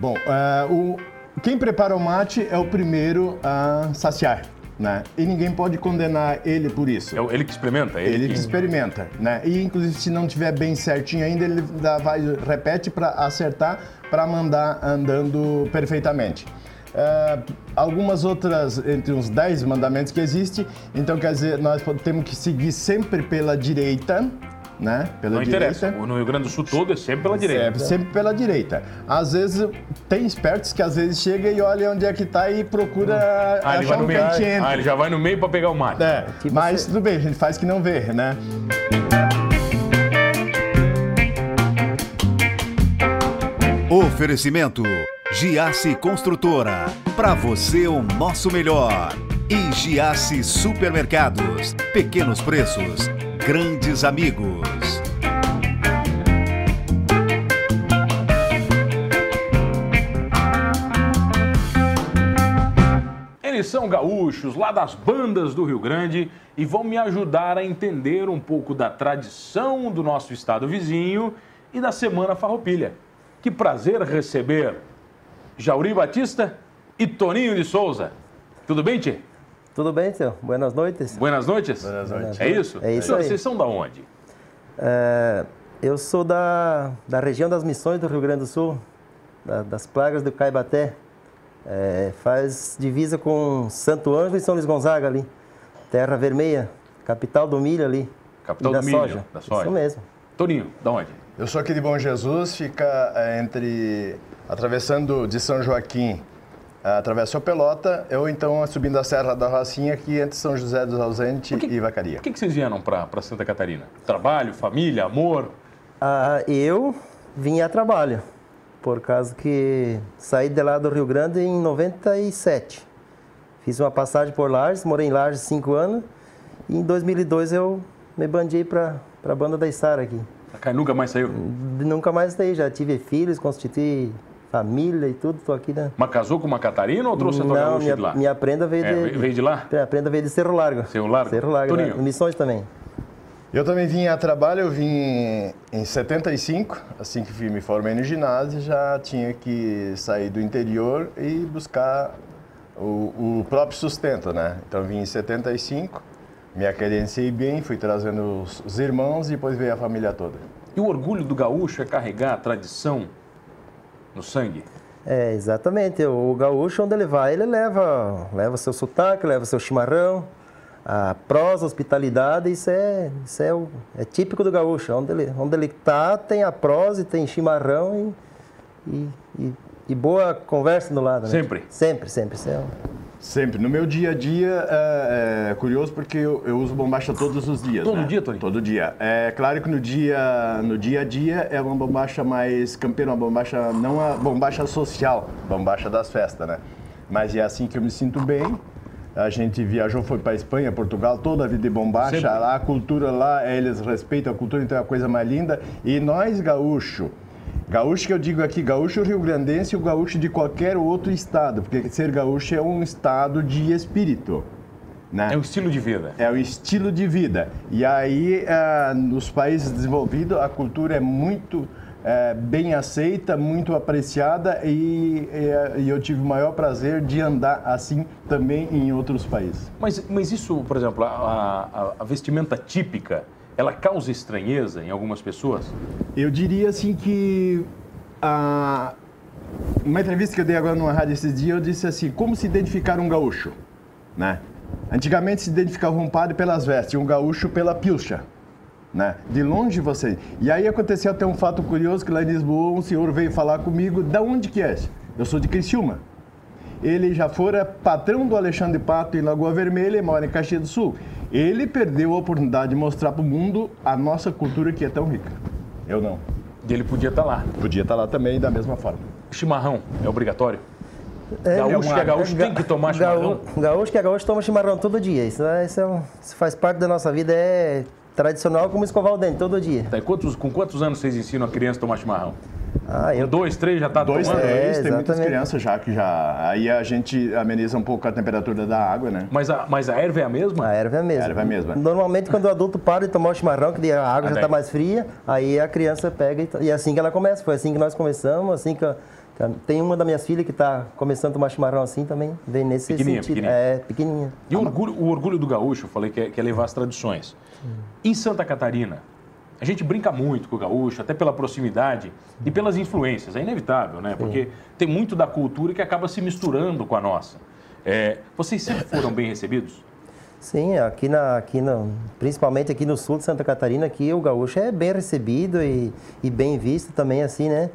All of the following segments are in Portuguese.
Bom, uh, o, quem prepara o mate é o primeiro a saciar. Né? E ninguém pode condenar ele por isso. É ele que experimenta? Ele, ele que... experimenta, né? E inclusive se não tiver bem certinho ainda, ele dá, vai, repete para acertar, para mandar andando perfeitamente. Uh, algumas outras, entre os 10 mandamentos que existem, então quer dizer, nós temos que seguir sempre pela direita, né? Pela não direita. interessa. No Rio Grande do Sul todo é sempre pela direita. Sempre, sempre pela direita. Às vezes tem espertos que às vezes chega e olha onde é que está e procura ah, achar um cantinho. Ah, ele já vai no meio para pegar o mate. É, mas tudo bem, a gente faz que não vê, né? Oferecimento Giasse Construtora. Para você o nosso melhor. E Giasse Supermercados. Pequenos preços grandes amigos. Eles são gaúchos lá das bandas do Rio Grande e vão me ajudar a entender um pouco da tradição do nosso estado vizinho e da Semana Farroupilha. Que prazer receber Jauri Batista e Toninho de Souza. Tudo bem, Tchê? Tudo bem, senhor? Buenas noites. Buenas noites. Buenas noites. É isso? É isso aí. Vocês são da onde? É, eu sou da, da região das Missões do Rio Grande do Sul, da, das plagas do Caibaté. É, faz divisa com Santo Ângelo e São Luís Gonzaga ali. Terra Vermelha, capital do milho ali. Capital do milho, soja. da soja. Isso mesmo. Toninho, da onde? Eu sou aqui de Bom Jesus, fica é, entre... atravessando de São Joaquim atravessa o Pelota, ou então subindo a Serra da Rocinha, aqui entre São José dos Ausentes e Vacaria. Por que, que vocês vieram para Santa Catarina? Trabalho, família, amor? Ah, eu vim a trabalho, por causa que saí de lá do Rio Grande em 97. Fiz uma passagem por Lages, morei em Lages cinco anos, e em 2002 eu me bandei para a banda da Star aqui. A nunca mais saiu? Nunca mais saí, já tive filhos, constituí família e tudo, estou aqui, né? Mas casou com uma Catarina ou trouxe a tua Não, minha, de lá? minha prenda veio é, de... Veio de lá? Minha prenda veio de Cerro Largo. Cerro Largo? Cerro Largo, né? Missões também. Eu também vim a trabalho, eu vim em 75, assim que me formei no ginásio, já tinha que sair do interior e buscar o, o próprio sustento, né? Então vim em 75, me acredenciei bem, fui trazendo os, os irmãos e depois veio a família toda. E o orgulho do gaúcho é carregar a tradição no sangue. É, exatamente. O gaúcho, onde ele vai, ele leva, leva seu sotaque, leva seu chimarrão, a prosa, a hospitalidade, isso é, isso é, o, é típico do gaúcho. Onde ele, onde ele tá, tem a prosa, tem chimarrão e, e, e, e boa conversa do lado. Né? Sempre? Sempre, sempre. sempre. Sempre. No meu dia a dia, é, é curioso porque eu, eu, uso bombacha todos os dias. Todo né? dia, Tony? Todo dia. É claro que no dia, no dia a dia é uma bombacha mais campeira, uma bombacha, não a bombacha social, bombacha das festas, né? Mas é assim que eu me sinto bem. A gente viajou, foi para Espanha, Portugal, toda a vida de bombacha. Sempre. Lá, a cultura lá, eles respeitam a cultura, então é a coisa mais linda. E nós, gaúcho, Gaúcho que eu digo aqui, gaúcho rio-grandense e o gaúcho de qualquer outro estado, porque ser gaúcho é um estado de espírito. Né? É um estilo de vida. É o estilo de vida. E aí, uh, nos países desenvolvidos, a cultura é muito uh, bem aceita, muito apreciada e, e, eu tive o maior prazer de andar assim também em outros países. Mas, mas isso, por exemplo, a, a, a vestimenta típica ela causa estranheza em algumas pessoas? Eu diria assim que a uma entrevista que eu dei agora numa rádio esses dias, eu disse assim, como se identificar um gaúcho, né? Antigamente se identificava um padre pelas vestes, um gaúcho pela pilcha, né? De longe você. E aí aconteceu até um fato curioso que lá em Lisboa um senhor veio falar comigo, da onde que é? Eu sou de Criciúma. Ele já fora patrão do Alexandre Pato em Lagoa Vermelha e mora em Caxias do Sul. Ele perdeu a oportunidade de mostrar para o mundo a nossa cultura que é tão rica. Eu não. E ele podia estar tá lá. Podia estar tá lá também, da mesma forma. Chimarrão é obrigatório? É, gaúcho que é gaúcho tem que tomar chimarrão? Gaúcho que é gaúcho toma chimarrão todo dia. Isso, é, isso, é um, isso faz parte da nossa vida, é tradicional como escovar o dente todo dia. Tá, quantos, com quantos anos vocês ensinam a criança a tomar chimarrão? Ah, eu... Dois, três já está Dois, tomando? três, é, tem exatamente. muitas crianças já que já... Aí a gente ameniza um pouco a temperatura da água, né? Mas a, mas a erva é a mesma? A erva é a mesma. A erva é a mesma. Normalmente quando o adulto para de tomar o chimarrão, que a água ah, já está mais fria, aí a criança pega e, e é assim que ela começa. Foi assim que nós começamos, assim que Tem uma das minhas filhas que está começando a tomar chimarrão assim também, vem nesse Pequenininha, sentido. pequenininha. É, pequenininha. E o orgulho, o orgulho do gaúcho, eu falei que é, que é levar as tradições. Em Santa Catarina, a gente brinca muito com o gaúcho, até pela proximidade e pelas influências. É inevitável, né? Porque tem muito da cultura que acaba se misturando com a nossa. É, vocês sempre foram bem recebidos? Sim, aqui, na, aqui no, principalmente aqui no sul de Santa Catarina, aqui o gaúcho é bem recebido e, e bem visto também, assim, né?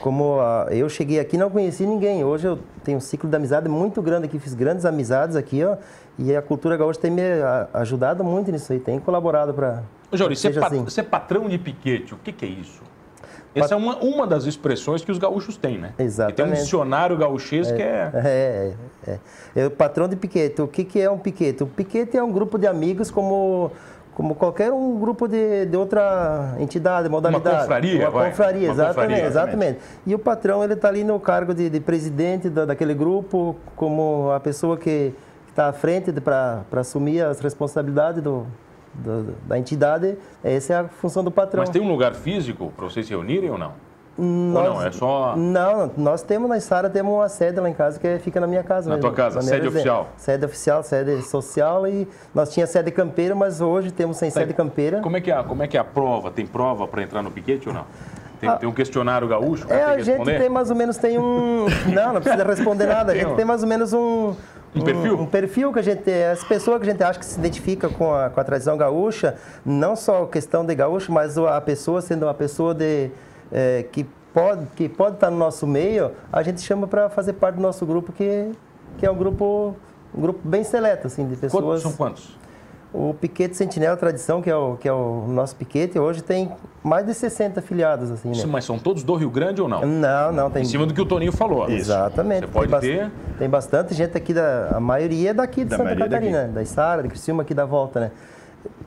Como ah, eu cheguei aqui não conheci ninguém, hoje eu tenho um ciclo de amizade muito grande aqui, fiz grandes amizades aqui, ó, e a cultura gaúcha tem me ajudado muito nisso aí, tem colaborado para Jauri, você é, seja pa- assim. é patrão de piquete, o que, que é isso? Essa é uma, uma das expressões que os gaúchos têm, né? E tem um Exatamente. dicionário gaúchês que é... É, é, é. É o patrão de piquete. O que, que é um piquete? O piquete é um grupo de amigos como, como qualquer um grupo de, de outra entidade, modalidade. confraria, Uma confraria, Uma exatamente, confraria, exatamente. E o patrão, ele está ali no cargo de, de presidente da, daquele grupo, como a pessoa que está à frente para assumir as responsabilidades do, do- da entidade. Essa é a função do patrão. Mas tem um lugar físico para vocês se reunirem ou não? ou Nós- não, é só... Não, nós temos na Sara temos uma sede lá em casa que fica na minha casa. Na mesmo, tua casa, sede residência. oficial? Sede oficial, sede social e nós tinha sede campeira, mas hoje temos sem sede campeira. Como é que é, a- como é que é a prova? Tem prova para entrar no piquete ou não? Tem, tem um questionário gaúcho que É, a gente tem mais ou menos tem um. Não, não precisa responder nada. A gente tem mais ou menos um. Um perfil? Um perfil que a gente. As pessoas que a gente acha que se identifica com a, com a tradição gaúcha, não só a questão de gaúcho, mas a pessoa sendo uma pessoa de, eh, que, pode, que pode estar no nosso meio, a gente chama para fazer parte do nosso grupo, que, que é um grupo, um grupo bem seleto, assim, de Quantos, pessoas. são quantos? O Piquete Sentinela Tradição, que é, o, que é o nosso piquete, hoje tem mais de 60 filiados, assim, né? Mas são todos do Rio Grande ou não? Não, não, tem. Em cima do que o Toninho falou. Exatamente. Você pode tem, ter... tem bastante gente aqui, da, a maioria é daqui de Da Santa maioria Catarina, da Isara, de Criciúma, aqui da volta, né?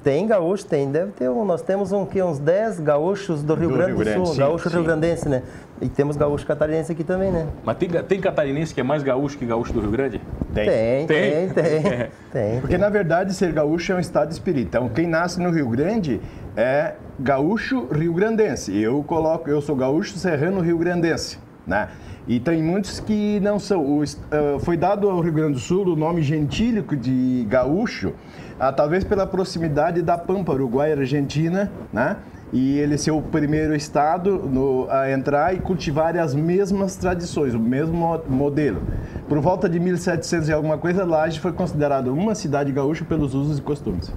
Tem gaúcho, tem, deve ter, um, nós temos um, que, uns 10 gaúchos do Rio Do Grande Rio do Grande, Sul, sim, gaúcho sim. rio-grandense, né? E temos gaúcho catarinense aqui também, né? Mas tem, tem catarinense que é mais gaúcho que gaúcho do Rio Grande? Tem. Tem, Tem? tem, tem. tem, Porque, na verdade, ser gaúcho é um estado de espírito. Então, quem nasce no Rio Grande é gaúcho rio-grandense. Eu coloco, eu sou gaúcho serrano rio-grandense, né? E tem muitos que não são. O eh, foi dado ao Rio Grande do Sul o nome gentílico de gaúcho, ah, talvez pela proximidade da Pampa, Uruguai e Argentina, né? E ele ser o primeiro estado no- a entrar e cultivar as mesmas tradições, o mesmo mo- modelo. Por volta de 1700 e alguma coisa, Laje foi considerada uma cidade gaúcha pelos usos e costumes.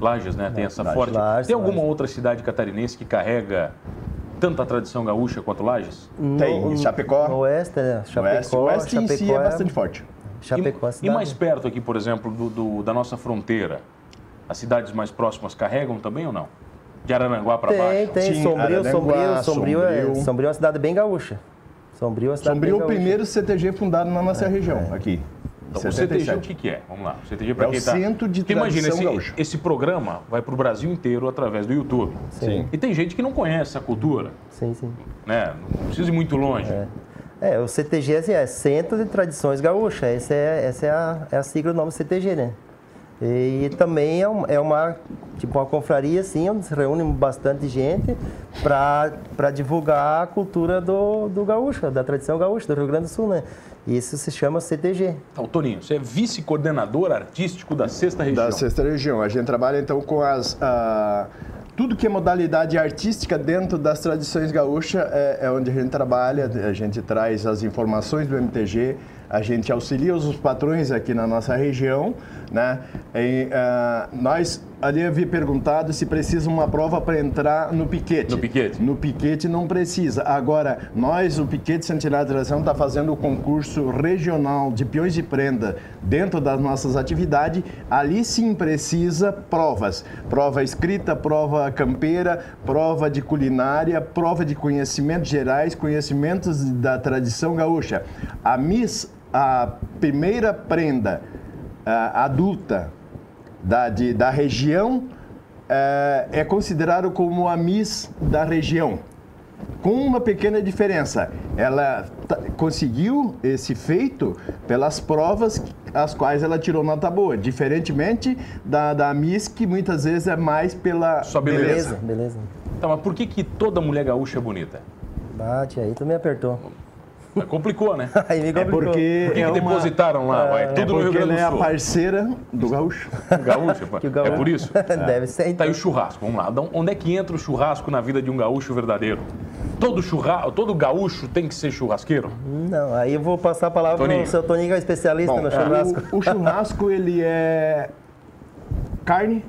Lages, né? Tem essa Lages, forte. Lages, tem alguma Lages. outra cidade catarinense que carrega tanta tradição gaúcha quanto Lages? Tem, Chapecó. No oeste, né? O Chapecó, oeste, o oeste em si Chapecó é bastante forte. Chapecó, a E, e mais perto aqui, por exemplo, do, do- da nossa fronteira, as cidades mais próximas carregam também ou não? De Araranguá para Tem, baixo? tem. Sim, Sombrio, Sombrio, Sombrio, é, Sombrio. É uma cidade bem gaúcha. Sombrio é uma cidade Sombrio é bem o gaúcha. primeiro CTG fundado na nossa região, aqui. Então, em o CTG, o 77. que, que é? Vamos lá. O CTG, para É o quem tá... Centro de Porque imagina, esse, esse programa vai para o Brasil inteiro através do YouTube. Sim. E tem gente que não conhece essa cultura, Sim, sim. né? Não precisa ir muito longe. É, o CTG assim, é Centro de Tradições Gaúchas. Essa é, essa é, a, é a sigla do nome CTG, né? E também é, um- é uma, tipo, uma confraria, assim, onde se reúne bastante gente para divulgar a cultura do, do gaúcho, da tradição gaúcha, do Rio Grande do Sul, né? E isso se chama CTG. Então, Toninho, você é vice-coordenador artístico da sexta região. Da sexta região. A gente trabalha então com as. ah, tudo que é modalidade artística dentro das tradições gaúchas é, é onde a gente trabalha, a gente traz as informações do MTG, a gente auxilia os patrões aqui na nossa região, né? E, ah, nós ali havia perguntado se precisa uma prova para entrar no piquete. No piquete. No piquete não precisa. Agora, nós, o Piquete Centenário de Tradição, está fazendo o concurso regional de peões de prenda dentro das nossas atividades. Ali sim precisa provas. Prova escrita, prova campeira, prova de culinária, prova de conhecimentos gerais, conhecimentos da tradição gaúcha. A Miss, a primeira prenda ah, adulta da, de- da região é, é considerado como a Miss da região. Com uma pequena diferença, ela conseguiu esse feito pelas provas as quais ela tirou nota boa, diferentemente da, da Miss, que muitas vezes é mais pela Só beleza. Beleza, beleza. Então, mas por que, que toda mulher gaúcha é bonita? Bate aí, tu me apertou. Complicou, né? Aí me É complicou. porque Por que, é que uma- depositaram lá? Vai, É tudo no Rio porque ela é a parceira do gaúcho. Gaúcho. Que o É gaúcho- por isso? Deve ser, Tá então. aí o churrasco, vamos lá. Então, Onde é que entra o churrasco na vida de um gaúcho verdadeiro? Todo churrasco, todo gaúcho tem que ser churrasqueiro? Não, aí eu vou passar a palavra Toninho. pro seu Toninho, que é especialista Bom, no churrasco. O, o churrasco, ele é carne,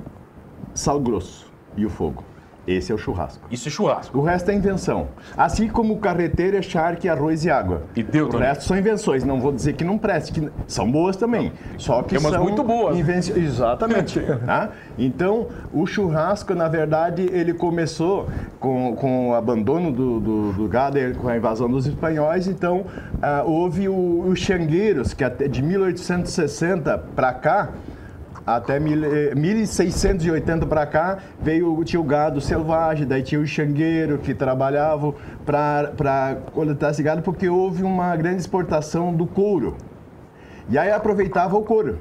sal grosso e o fogo. Esse é o churrasco. Isso é churrasco. O resto é invenção. Assim como carreteira, charque, arroz e água. E deu, O Toninho. resto são invenções. Não vou dizer que não preste, que são boas também. Só que Tem umas são muito boas. invenci- Exatamente. tá? Então, o churrasco, na verdade, ele começou com, com o abandono do, do, do gado, e com a invasão dos espanhóis. Então, ah, houve o- os xangueiros, que até de 1860 para cá, até mil- eh, 1680 para cá, veio, tinha o gado selvagem, daí tinha o xangueiro que trabalhavam para coletar esse gado, porque houve uma grande exportação do couro. E aí aproveitava o couro.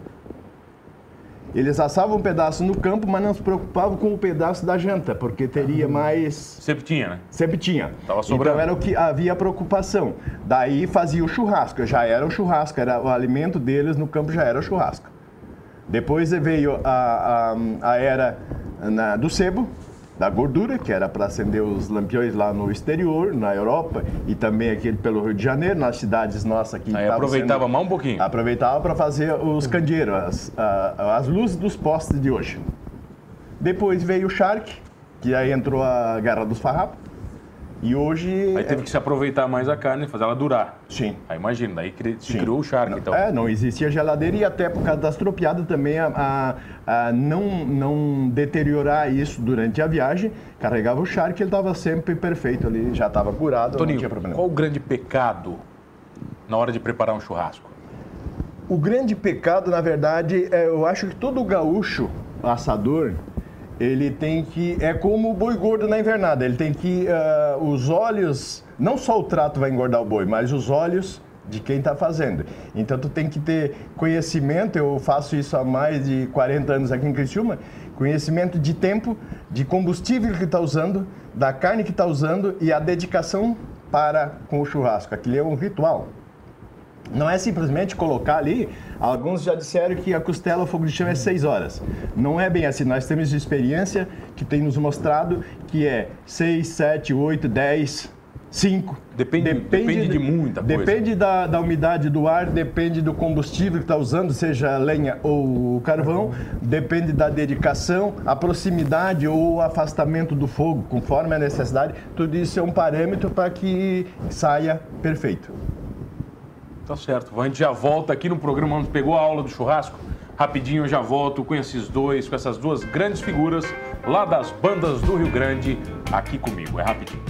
Eles assavam um pedaço no campo, mas não se preocupavam com o pedaço da janta, porque teria mais Sempre tinha, né? Sempre tinha. Tava sobrando. Então era o que havia preocupação. Daí fazia o churrasco, já era o churrasco, era o alimento deles no campo já era o churrasco. Depois veio a, a, a era na- do sebo, da gordura, que era para acender os lampiões lá no exterior, na Europa, e também aqui pelo Rio de Janeiro, nas cidades nossas aqui. Aí tava aproveitava sendo- mais um pouquinho. Aproveitava para fazer os candeeiros, as, as luzes dos postes de hoje. Depois veio o Shark, que aí entrou a Guerra dos Farrapos. E hoje. Aí teve que se aproveitar mais a carne e fazer ela durar. Sim. Aí imagina, daí cri- se criou o charque, Não- então. É, não existia geladeira e até por causa das tropiadas também a, a- a não, não deteriorar isso durante a viagem, carregava o charque, ele estava sempre perfeito ali, já estava curado, não Toninho, tinha problema. qual o grande pecado na hora de preparar um churrasco? O grande pecado, na verdade, é, eu acho que todo gaúcho assador, ele tem que. É como o boi gordo na invernada. Ele tem que. ah, os olhos. Não só o trato vai engordar o boi, mas os olhos de quem está fazendo. Então tu tem que ter conhecimento, eu faço isso há mais de 40 anos aqui em Criciúma, conhecimento de tempo, de combustível que está usando, da carne que está usando e a dedicação para com o churrasco. Aquilo é um ritual. Não é simplesmente colocar ali. Alguns já disseram que a costela, o fogo de chão é 6 horas. Não é bem assim. Nós temos experiência que tem nos mostrado que é 6, 7, 8, 10, 5. Depende- depende de muita coisa. Depende da, da umidade do ar, depende do combustível que está usando, seja lenha ou carvão, depende da dedicação, a proximidade ou o afastamento do fogo, conforme a necessidade. Tudo isso é um parâmetro para que saia perfeito. Tá certo. A gente já volta aqui no programa, pegou a aula do churrasco. Rapidinho eu já volto com esses dois, com essas duas grandes figuras lá das bandas do Rio Grande, aqui comigo. É rapidinho.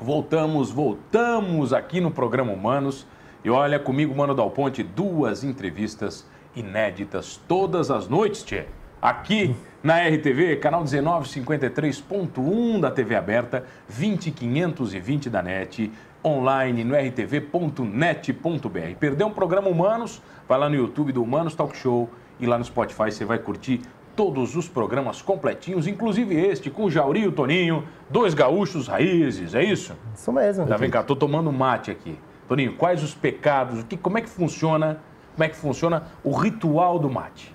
Voltamos, voltamos aqui no programa Humanos. E olha comigo, Mano Dal Ponte, duas entrevistas inéditas todas as noites, Tchê. Aqui na RTV, canal 1953.1 da TV aberta, 20520 da NET, online no rtv.net.br. Perdeu um programa Humanos? Vai lá no YouTube do Humanos Talk Show e lá no Spotify você vai curtir todos os programas completinhos, inclusive este com o Jauri e o Toninho, dois gaúchos raízes, é isso? Isso mesmo. Já vem cá, tô tomando mate aqui. Toninho, quais os pecados? O que, como é que funciona? Como é que funciona o ritual do mate?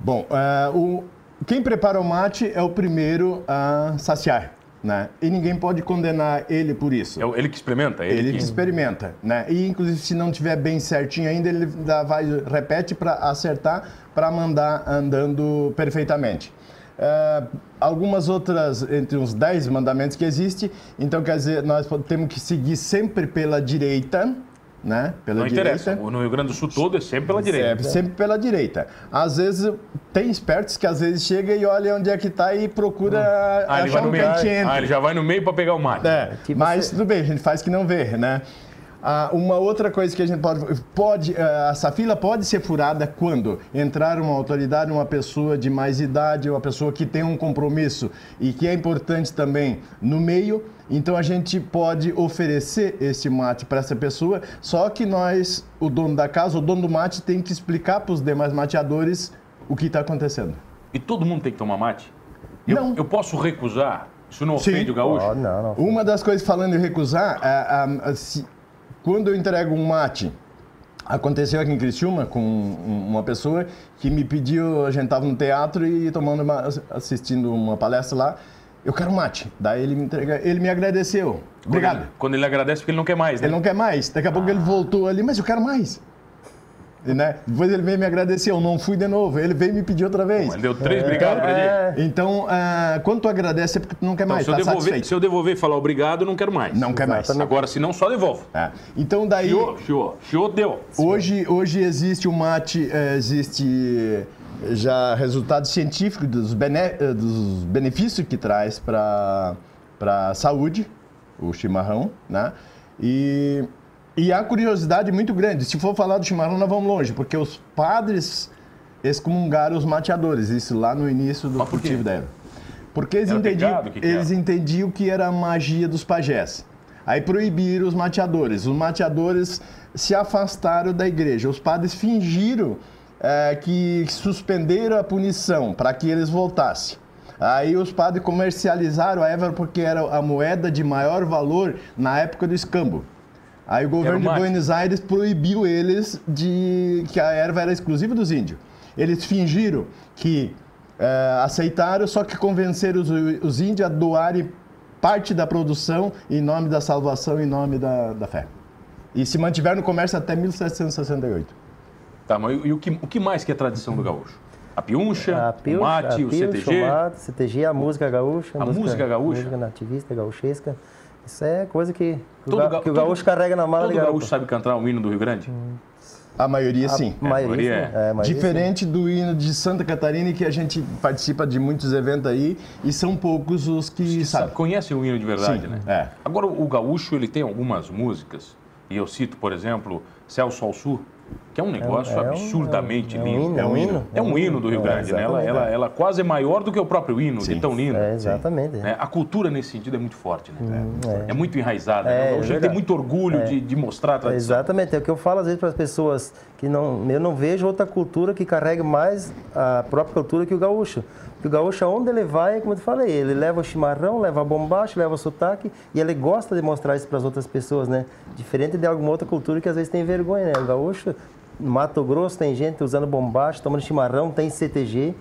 Bom, é, o, quem prepara o mate é o primeiro a saciar, né? E ninguém pode condenar ele por isso. É ele que experimenta? Ele, Ele que... que experimenta, né? E inclusive se não tiver bem certinho ainda, ele dá, vai repete para acertar, para mandar andando perfeitamente. É, algumas outras, entre os 10 mandamentos que existe, então quer dizer, nós temos que seguir sempre pela direita, né? Pela Não direita. interessa. No Rio Grande do Sul todo é sempre pela É, direita. sempre pela direita. Às vezes, tem espertos que às vezes chega e olha onde é que está e procura Ah, ele vai achar no um meio. Ah, ele já vai no meio para pegar o mate. é, Tipo, mas você- tudo bem, a gente faz que não vê, né? Ah, uma outra coisa que a gente pode, pode ah, essa fila pode ser furada quando entrar uma autoridade, uma pessoa de mais idade, uma pessoa que tem um compromisso e que é importante também no meio. Então a gente pode oferecer esse mate para essa pessoa, só que nós, o dono da casa, o dono do mate, tem que explicar para os demais mateadores o que está acontecendo. E todo mundo tem que tomar mate? Eu, Não. eu posso recusar? Isso não Sim. ofende o gaúcho? Ó, não, não. Uma das coisas, falando em recusar, é, é, se- quando eu entrego um mate, aconteceu aqui em Criciúma com um- uma pessoa que me pediu, a gente estava no teatro e tomando uma- assistindo uma palestra lá, eu quero mate. Daí ele me entrega, ele me agradeceu. Quando Obrigado. ele- Quando ele agradece porque ele não quer mais, né? Ele não quer mais. Daqui a pouco ele voltou ali, mas eu quero mais. Né? Depois ele veio me agradecer, eu não fui de novo. Ele veio me pedir outra vez. Ele deu três obrigado pra ele. É, Então, ah, quando tu agradece é porque tu não quer Então, mais, se, eu tá devolver, satisfeito. se eu devolver e falar obrigado, eu não quero mais. Não quer mais. Agora, se não, só devolvo. É. Então daí, Chiou, chiou, chiou, deu. hoje, hoje existe o mate, eh, existe já resultado científico dos, bene- eh, dos benefícios que traz para a saúde, o chimarrão, né? E, e há curiosidade muito grande. Se for falar do chimarrão, nós vamos longe, porque os padres excomungaram os mateadores, isso lá no início do cultivo da erva. Porque eles, Era entendiam, pecado? O que que eles era? entendiam que era a magia dos pajés. Aí proibiram os mateadores. Os mateadores se afastaram da igreja. Os padres fingiram eh, que suspenderam a punição para que eles voltassem. Aí os padres comercializaram a erva porque era a moeda de maior valor na época do escambo. Aí o governo o de. Buenos Aires proibiu eles de que a erva era exclusiva dos índios. Eles fingiram que eh, aceitaram, só que convenceram os, os índios a doarem parte da produção em nome da salvação, em nome da, da fé. E se mantiveram no comércio até 1768. Tá, mas e o que, o que mais que é tradição do gaúcho? A piuncha, A pilcha, o mate, a o pilcha, CTG. o mate, CTG, a música gaúcha. A música gaúcha? Música nativista, gauchesca. Isso é coisa que, Todo o, ga- que o todo- gaúcho carrega na mala Todo gaúcho sabe cantar o hino do Rio Grande? A maioria sim. A maioria, maioria sim. é. É, a maioria, Diferente do hino de Santa Catarina, que a gente participa de muitos eventos aí, e são poucos os que Que sabe, sabem. conhecem o hino de verdade, Sim, né? é. Agora, o gaúcho, ele tem algumas músicas, e eu cito, por exemplo, Celso ao Sul, que é um negócio é um- absurdamente é um lindo. hino, é um hino. É um hino do Rio É, Grande, né? Ela, ela, ela quase é maior do que o próprio hino, de Sim. tão lindo. É, exatamente. né? A cultura nesse sentido é muito forte, né? é. é. muito enraizada. É, né? O é tem muito orgulho de, de mostrar a tradição. Exatamente, é o que eu falo às vezes para as pessoas que não, eu não vejo outra cultura que carregue mais a própria cultura que o gaúcho. Porque o gaúcho, aonde ele vai, como eu te falei, ele leva o chimarrão, leva a bombacha, leva o sotaque e ele gosta de mostrar isso para as outras pessoas, né? Diferente de alguma outra cultura que às vezes tem vergonha, né? O gaúcho, no Mato Grosso tem gente usando bombacha, tomando chimarrão, tem CTG.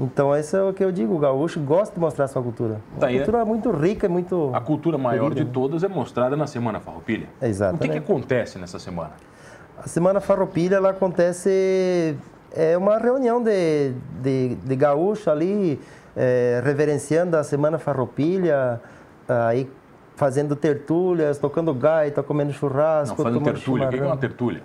Então, isso é o que eu digo, o gaúcho gosta de mostrar a sua cultura. Tá aí, cultura muito rica, muito... A cultura maior Querida, de todas é mostrada na Semana Farroupilha. Exatamente. O que, que acontece nessa semana? A Semana Farroupilha ela acontece é uma reunião de, de, de gaúcho ali é, reverenciando a Semana Farroupilha, aí fazendo tertúlias, tocando gaita, comendo Não, churrasco, fazendo tomando tertúlia. O que é uma tertúlia?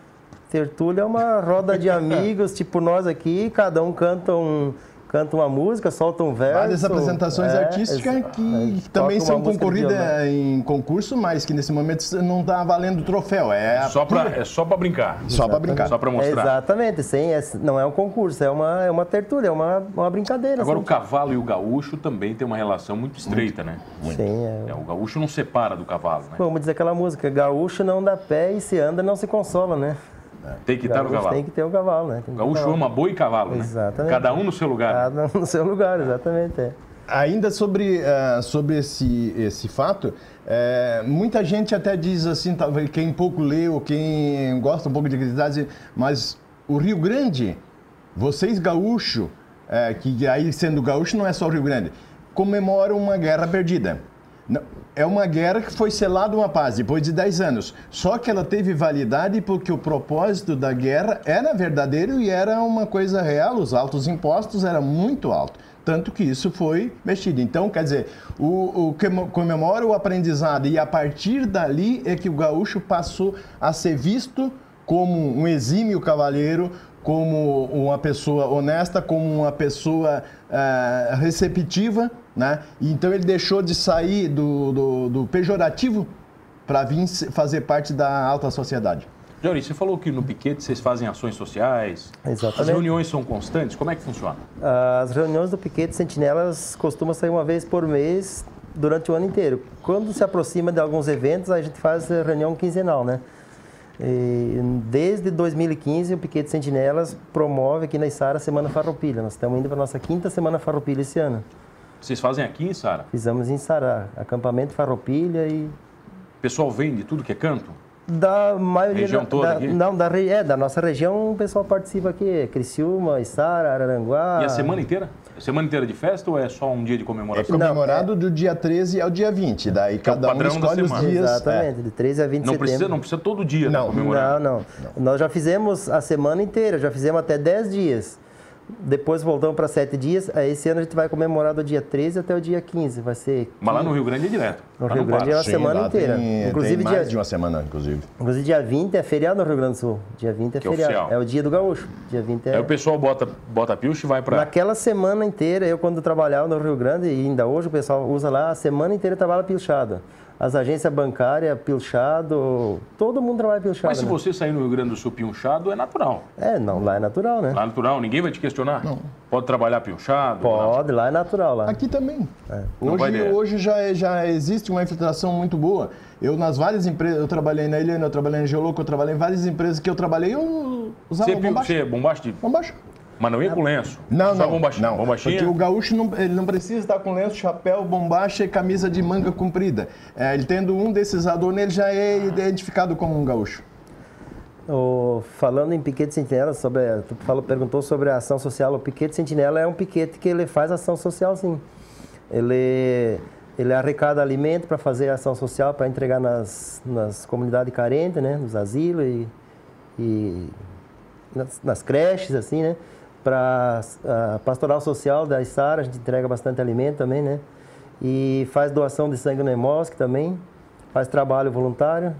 Tertúlia é uma roda de amigos, tipo nós aqui, cada um canta um canta uma música, solta um verso. Várias apresentações é, artísticas exa- que é, também são concorridas em concurso, mas que nesse momento não está valendo troféu. É Só pra, é só para brincar. só para brincar. Só para mostrar. Exatamente, sim, é- não é um concurso, é uma, é uma tertúlia, é uma, uma brincadeira. Agora, o assim. cavalo e o gaúcho também tem uma relação muito estreita, né? Sim, é. É, o gaúcho não separa do cavalo, né? Vamos dizer aquela música, gaúcho não dá pé e se anda não se consola, né? Tem que estar no cavalo. Tem que ter o cavalo, né? Gaúcho cavalo. ama boi e cavalo, né? Exatamente. Cada um no seu lugar. Cada um no seu lugar, exatamente. É. Ainda sobre, ah, sobre esse, esse fato, eh, muita gente até diz assim, quem pouco lê ou quem gosta um pouco de criticidade, mas o Rio Grande, vocês gaúcho, eh, que aí sendo gaúcho não é só o Rio Grande, comemoram uma guerra perdida. Não, É uma guerra que foi selada uma paz depois de 10 anos. Só que ela teve validade porque o propósito da guerra era verdadeiro e era uma coisa real. Os altos impostos eram muito altos. Tanto que isso foi mexido. Então, quer dizer, o, o comemora o aprendizado e a partir dali é que o gaúcho passou a ser visto como um exímio cavaleiro, como uma pessoa honesta, como uma pessoa ah, receptiva, né? Então ele deixou de sair do, do, do pejorativo para vir fazer parte da alta sociedade. Jauri, você falou que no piquete vocês fazem ações sociais. Exatamente. As reuniões são constantes. Como é que funciona? As reuniões do Piquete Sentinelas costumam sair uma vez por mês durante o ano inteiro. Quando se aproxima de alguns eventos, a gente faz reunião quinzenal, né? E desde 2015, o Piquete Sentinelas promove aqui na Isara a Semana Farroupilha. Nós estamos indo para a nossa quinta Semana Farroupilha esse ano. Vocês fazem aqui em Sara? Fizemos em Sará, acampamento Farroupilha e O pessoal vende tudo que é canto? da maioria Região da, toda da- aqui? não da, é, da nossa região o pessoal participa aqui, Criciúma, Içara, Araranguá. E a semana inteira? A semana inteira de festa ou é só um dia de É comemoração? comemorado do dia 13 ao dia 20. Daí cada um é padrão da escolhe os semana. dias. é. Exatamente, de 13 a 20 de Não setembro. precisa, não precisa todo dia Não, tá comemorando. Não, não, Nós já fizemos a semana inteira, já fizemos até 10 dias. Depois voltamos para 7 dias. Esse ano a gente vai comemorar do dia 13 até o dia 15. Vai ser. Mas lá no Rio Grande é direto. No Lá Rio não Grande para. é uma Sim, semana inteira. Tem, Inclusive, tem mais dia, de uma semana, inclusive. inclusive, dia 20 é feriado no Rio Grande do Sul. Dia 20 é Que feriado. oficial. É o dia do gaúcho. Dia 20 é. Aí o pessoal bota, bota a pilcha e vai pra. Naquela semana inteira, eu quando trabalhava no Rio Grande, e ainda hoje o pessoal usa lá, a semana inteira trabalha pilchado. As agências bancárias, pilchado, todo mundo trabalha pilchado. Mas se né? você sair no Rio Grande do Sul pinchado, é natural. É, não, lá é natural, né? Lá é natural, ninguém vai te questionar. Não. Pode trabalhar pinchado? Pode, lá é natural. Lá. Aqui também. Vai Hoje, hoje já, é- já existe uma infiltração muito boa. Eu, nas várias empresas, eu trabalhei na Ilha, eu trabalhei na Geoloco, eu trabalhei em várias empresas que eu trabalhei, eu usava Você, bombacha. você é bombaste? Bombacha. Mas não ia com lenço. Não, Só não, bombachinha. não. Bombachinha. Porque o gaúcho não, ele não precisa estar com lenço, chapéu, bombacha e camisa de manga comprida. É, ele tendo um desses adornos, ele já é identificado como um gaúcho. O- falando em piquete sentinela, sobre, tu falou, perguntou sobre a ação social. O piquete sentinela é um piquete que ele faz ação social, sim. Ele, ele arrecada alimento para fazer ação social, para entregar nas, nas comunidades carentes, né? Nos asilos e, e nas, nas creches, assim, né? Para a pastoral social da Isara, a gente entrega bastante alimento também, né? E faz doação de sangue no EMOSC também, faz trabalho voluntário.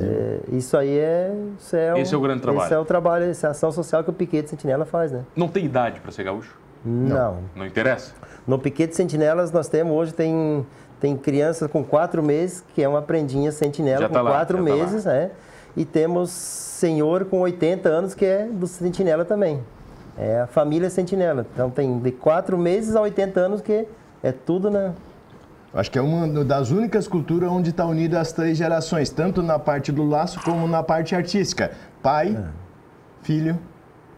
É, isso aí é, isso é Esse é o grande trabalho. Esse é o trabalho, essa é a ação social que o Piquete Sentinela faz, né? Não tem idade para ser gaúcho? Não. Não interessa? No Piquete Sentinelas nós temos hoje tem tem crianças com quatro meses que é uma prendinha sentinela Já com tá lá, quatro já tá lá. meses, é. E temos senhor com 80 anos que é do sentinela também. É a família sentinela. Então tem de quatro meses a 80 anos que é tudo na Acho que é uma das únicas culturas onde está unida as três gerações, tanto na parte do laço como na parte artística. Pai, É. filho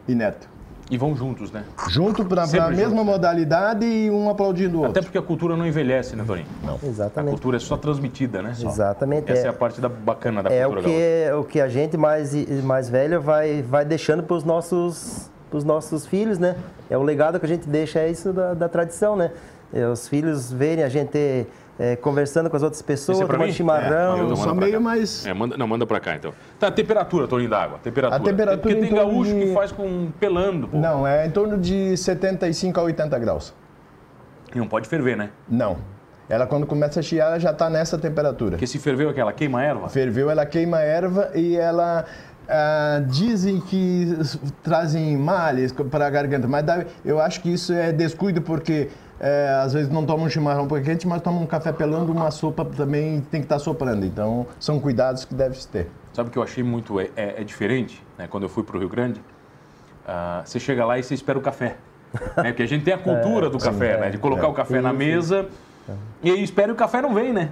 e neto. E vão juntos, né? Junto para a mesma juntos, né? modalidade e um aplaudindo o outro. Até porque a cultura não envelhece, né, Toninho? A exatamente. cultura é só transmitida, né? Só. Exatamente, Essa é, é. a parte da, bacana da É o cultura que, gaúcha. o que a gente mais, mais velha vai, vai deixando para os nossos, pros nossos filhos, né? É o legado que a gente deixa, é isso da, da tradição, né? É, os filhos verem a gente é, conversando com as outras pessoas, Esse é tomando mim? chimarrão. É, Eu pra meio cá. mais. É, manda, não, manda pra cá então. Tá, a temperatura, Toninho d'água. Temperatura. A temperatura Porque tem gaúcho de- que faz com pelando, pô. Não, é em torno de 75 a 80 graus. E não pode ferver, né? Não. Ela quando começa a chiar, ela já está nessa temperatura. Porque se ferveu aquela queima a erva. Ferveu, ela queima a erva e ela ah, dizem que trazem males para a garganta, mas dá- eu acho que isso é descuido porque eh, às vezes não tomam um chimarrão porque quente, mas tomam um café pelando, uma sopa também tem que estar soprando. Então são cuidados que deve se ter. Sabe o que eu achei muito é, é- é diferente, né? Quando eu fui pro Rio Grande, ah, você chega lá e você espera o café. né? Porque a gente tem a cultura do café, né? De colocar é. o café na mesa e aí espera e o café não vem, né?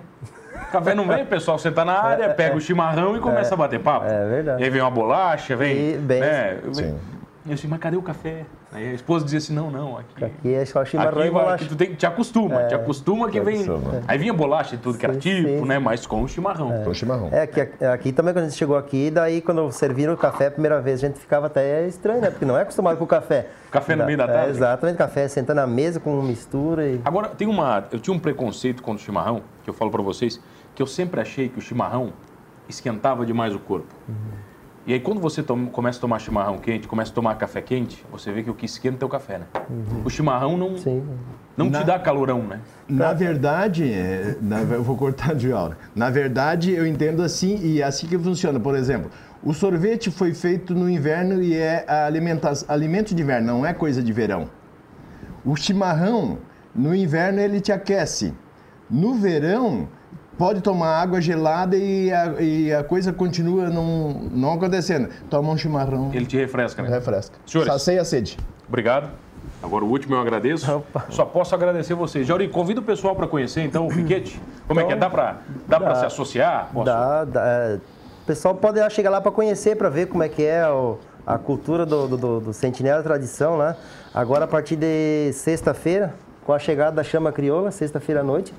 O café não vem, o pessoal senta na área, pega o chimarrão e começa a bater papo. É verdade. E aí vem uma bolacha, vem. E bem- né? Sim. E eu assim, mas cadê o café? Aí a esposa dizia assim: não, não, aqui. Aqui é só chimarrão Aqui, e bolacha. aqui tu tem, te acostuma, te acostuma que vem. acostuma. Aí vinha bolacha e tudo que era Sim, tipo, sim. né? Mas com o chimarrão. Com chimarrão. É, que aqui, aqui também quando a gente chegou aqui, daí quando serviram o café a primeira vez, a gente ficava até estranho, né? Porque não é acostumado com o café. Café no meio da É, tarde? exatamente, café, senta na mesa com mistura e... Agora, tem uma. Eu tinha um preconceito contra o chimarrão, que eu falo pra vocês, que eu sempre achei que o chimarrão esquentava demais o corpo. E aí, quando você toma- começa a tomar chimarrão quente, começa a tomar café quente, você vê que o que esquenta é o café, né? O chimarrão não, Sim. não Na- te dá calorão, né? Na verdade, é, na- eu vou cortar de aula. Na verdade, eu entendo assim e é assim que funciona. Por exemplo, o sorvete foi feito no inverno e é alimento de inverno, não é coisa de verão. O chimarrão, no inverno, ele te aquece. No verão, pode tomar água gelada e a, e a coisa continua não, não acontecendo. Toma um chimarrão, Ele te refresca, né? refresca. Senhores. Sacia a sede. Obrigado. Agora o último eu agradeço. Opa. Só posso agradecer vocês. Jauri, convida o pessoal para conhecer então o piquete. Como é que é? Dá para dá dá. se associar? Posso? Dá, dá, é, o pessoal pode chegar lá para conhecer, para ver como é que é o- a cultura do, do, do, Sentinela Tradição lá. Agora, a partir de sexta-feira, com a chegada da chama crioula, sexta-feira à noite.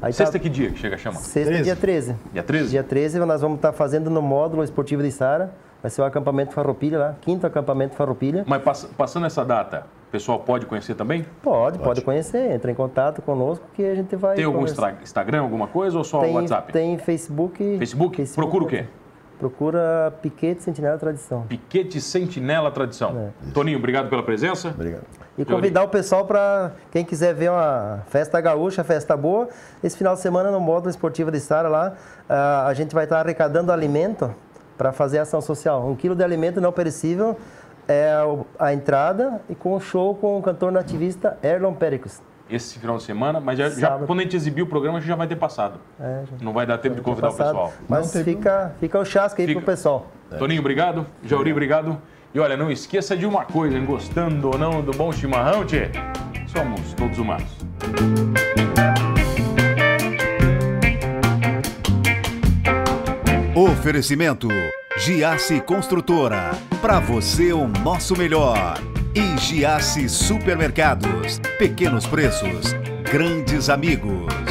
Aí Sexta tá... que dia que chega a chama? Sexta, 13. dia 13. Dia 13? Dia 13 nós vamos estar tá fazendo no módulo esportivo de Sara. Vai ser o acampamento Farroupilha lá, quinto acampamento Farroupilha. Mas pass passando essa data, o pessoal pode conhecer também? Pode, pode, pode, conhecer. Entra em contato conosco que a gente vai... Tem algum Instagram, alguma coisa ou só tem, WhatsApp? Tem Facebook. Facebook? Facebook Procura o quê? Procura Piquete Sentinela Tradição. Piquete Sentinela Tradição. É. Toninho, obrigado pela presença. Obrigado. E convidar o pessoal para quem quiser ver uma festa gaúcha, festa boa, esse final de semana no módulo esportivo de Sara lá, uh, a gente vai estar arrecadando alimento para fazer ação social. Um quilo de alimento não perecível é a entrada e com o show com o cantor nativista Erlon Pericles esse final de semana, mas já, já, quando a gente exibir o programa, a gente já vai ter passado. É, já, não vai dar tempo de convidar o pessoal. Mas fica, fica o chasco aí fica. pro pessoal. É. Toninho, obrigado. Jauri, obrigado. E olha, não esqueça de uma coisa, hein? gostando ou não do bom chimarrão, tchê, somos todos humanos. Oferecimento Giasse Construtora. Para você o nosso melhor. E Giasse Supermercados. Pequenos preços, grandes amigos.